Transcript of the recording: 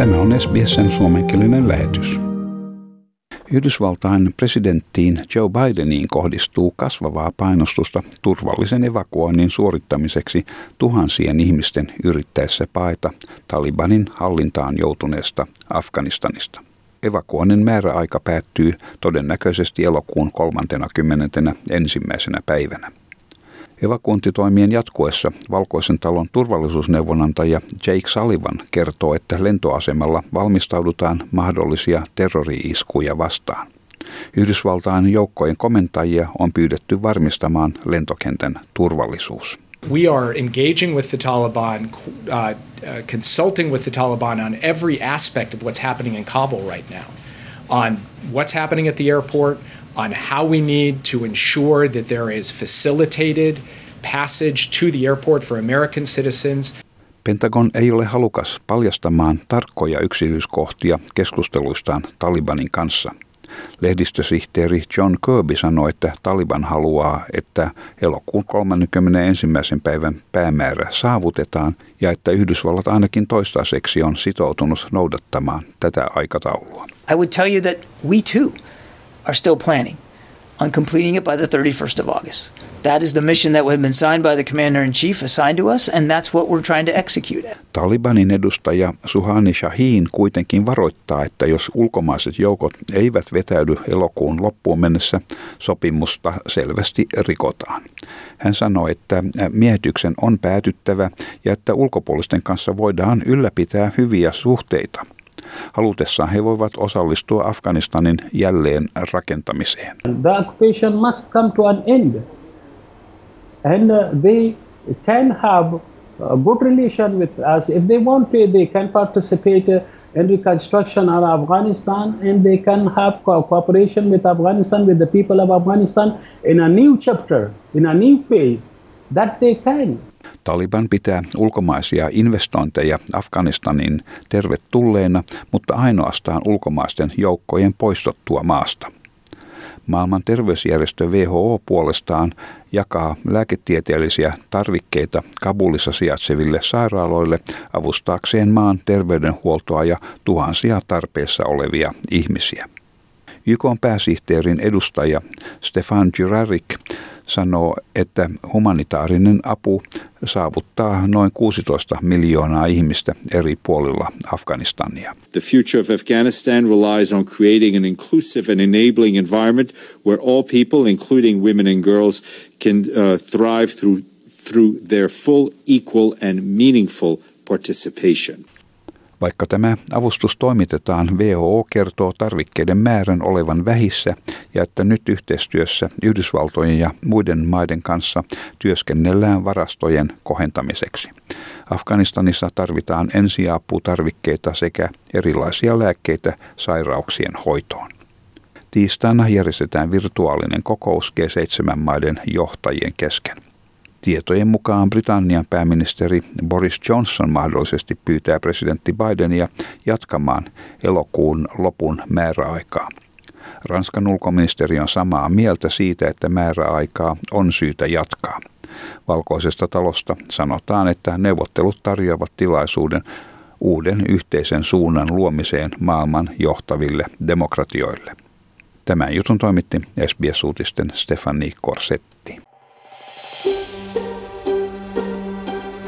Tämä on SBSn suomenkielinen lähetys. Yhdysvaltain presidenttiin Joe Bideniin kohdistuu kasvavaa painostusta turvallisen evakuoinnin suorittamiseksi tuhansien ihmisten yrittäessä paeta Talibanin hallintaan joutuneesta Afganistanista. Evakuoinnin määräaika päättyy todennäköisesti elokuun 30. ensimmäisenä päivänä. Evakuointitoimien jatkuessa Valkoisen talon turvallisuusneuvonantaja Jake Sullivan kertoo, että lentoasemalla valmistaudutaan mahdollisia terrori-iskuja vastaan. Yhdysvaltain joukkojen komentajia on pyydetty varmistamaan lentokentän turvallisuus. We are engaging with the Taliban, uh, uh, consulting with the Taliban on every aspect of what's happening in Kabul right now, on what's happening at the airport, on how we need to ensure that there is facilitated passage to the airport for American citizens. Pentagon ei ole halukas paljastamaan tarkkoja yksityiskohtia keskusteluistaan Talibanin kanssa. Lehdistösihteeri John Kirby sanoi, että Taliban haluaa, että elokuun 31. päivän päämäärä saavutetaan ja että Yhdysvallat ainakin toistaiseksi on sitoutunut noudattamaan tätä aikataulua. I would tell you that we too are still planning on completing it by the 31st of August. That is the mission that had been signed by the commander in chief, assigned to us, and that's what we're trying to execute. Talibanin edustaja Suhani Shahin kuitenkin varoittaa, että jos ulkomaiset joukot eivät vetäydy elokuun loppuun mennessä, sopimusta selvästi rikotaan. Hän sanoi, että miehityksen on päätyttävä ja että ulkopuolisten kanssa voidaan ylläpitää hyviä suhteita – Halutessaan he voivat osallistua Afganistanin jälleen rakentamiseen. The occupation must come to an end. And uh, they can have a good relation with us. If they want to, they can participate in reconstruction of Afghanistan and they can have cooperation with Afghanistan, with the people of Afghanistan in a new chapter, in a new phase. That they can. Taliban pitää ulkomaisia investointeja Afganistanin tervetulleena, mutta ainoastaan ulkomaisten joukkojen poistottua maasta. Maailman terveysjärjestö WHO puolestaan jakaa lääketieteellisiä tarvikkeita Kabulissa sijaitseville sairaaloille avustaakseen maan terveydenhuoltoa ja tuhansia tarpeessa olevia ihmisiä. YK pääsihteerin edustaja Stefan Jurarik sanoo, että humanitaarinen apu saavuttaa noin 16 miljoonaa ihmistä eri puolilla Afganistania. The future of Afghanistan relies on creating an inclusive and enabling environment where all people, including women and girls, can uh, thrive through, through their full, equal and meaningful participation. Vaikka tämä avustus toimitetaan, WHO kertoo tarvikkeiden määrän olevan vähissä ja että nyt yhteistyössä Yhdysvaltojen ja muiden maiden kanssa työskennellään varastojen kohentamiseksi. Afganistanissa tarvitaan ensiaputarvikkeita sekä erilaisia lääkkeitä sairauksien hoitoon. Tiistaina järjestetään virtuaalinen kokous G7-maiden johtajien kesken. Tietojen mukaan Britannian pääministeri Boris Johnson mahdollisesti pyytää presidentti Bidenia jatkamaan elokuun lopun määräaikaa. Ranskan ulkoministeri on samaa mieltä siitä, että määräaikaa on syytä jatkaa. Valkoisesta talosta sanotaan, että neuvottelut tarjoavat tilaisuuden uuden yhteisen suunnan luomiseen maailman johtaville demokratioille. Tämän jutun toimitti SBS-uutisten Stefani Korsetti.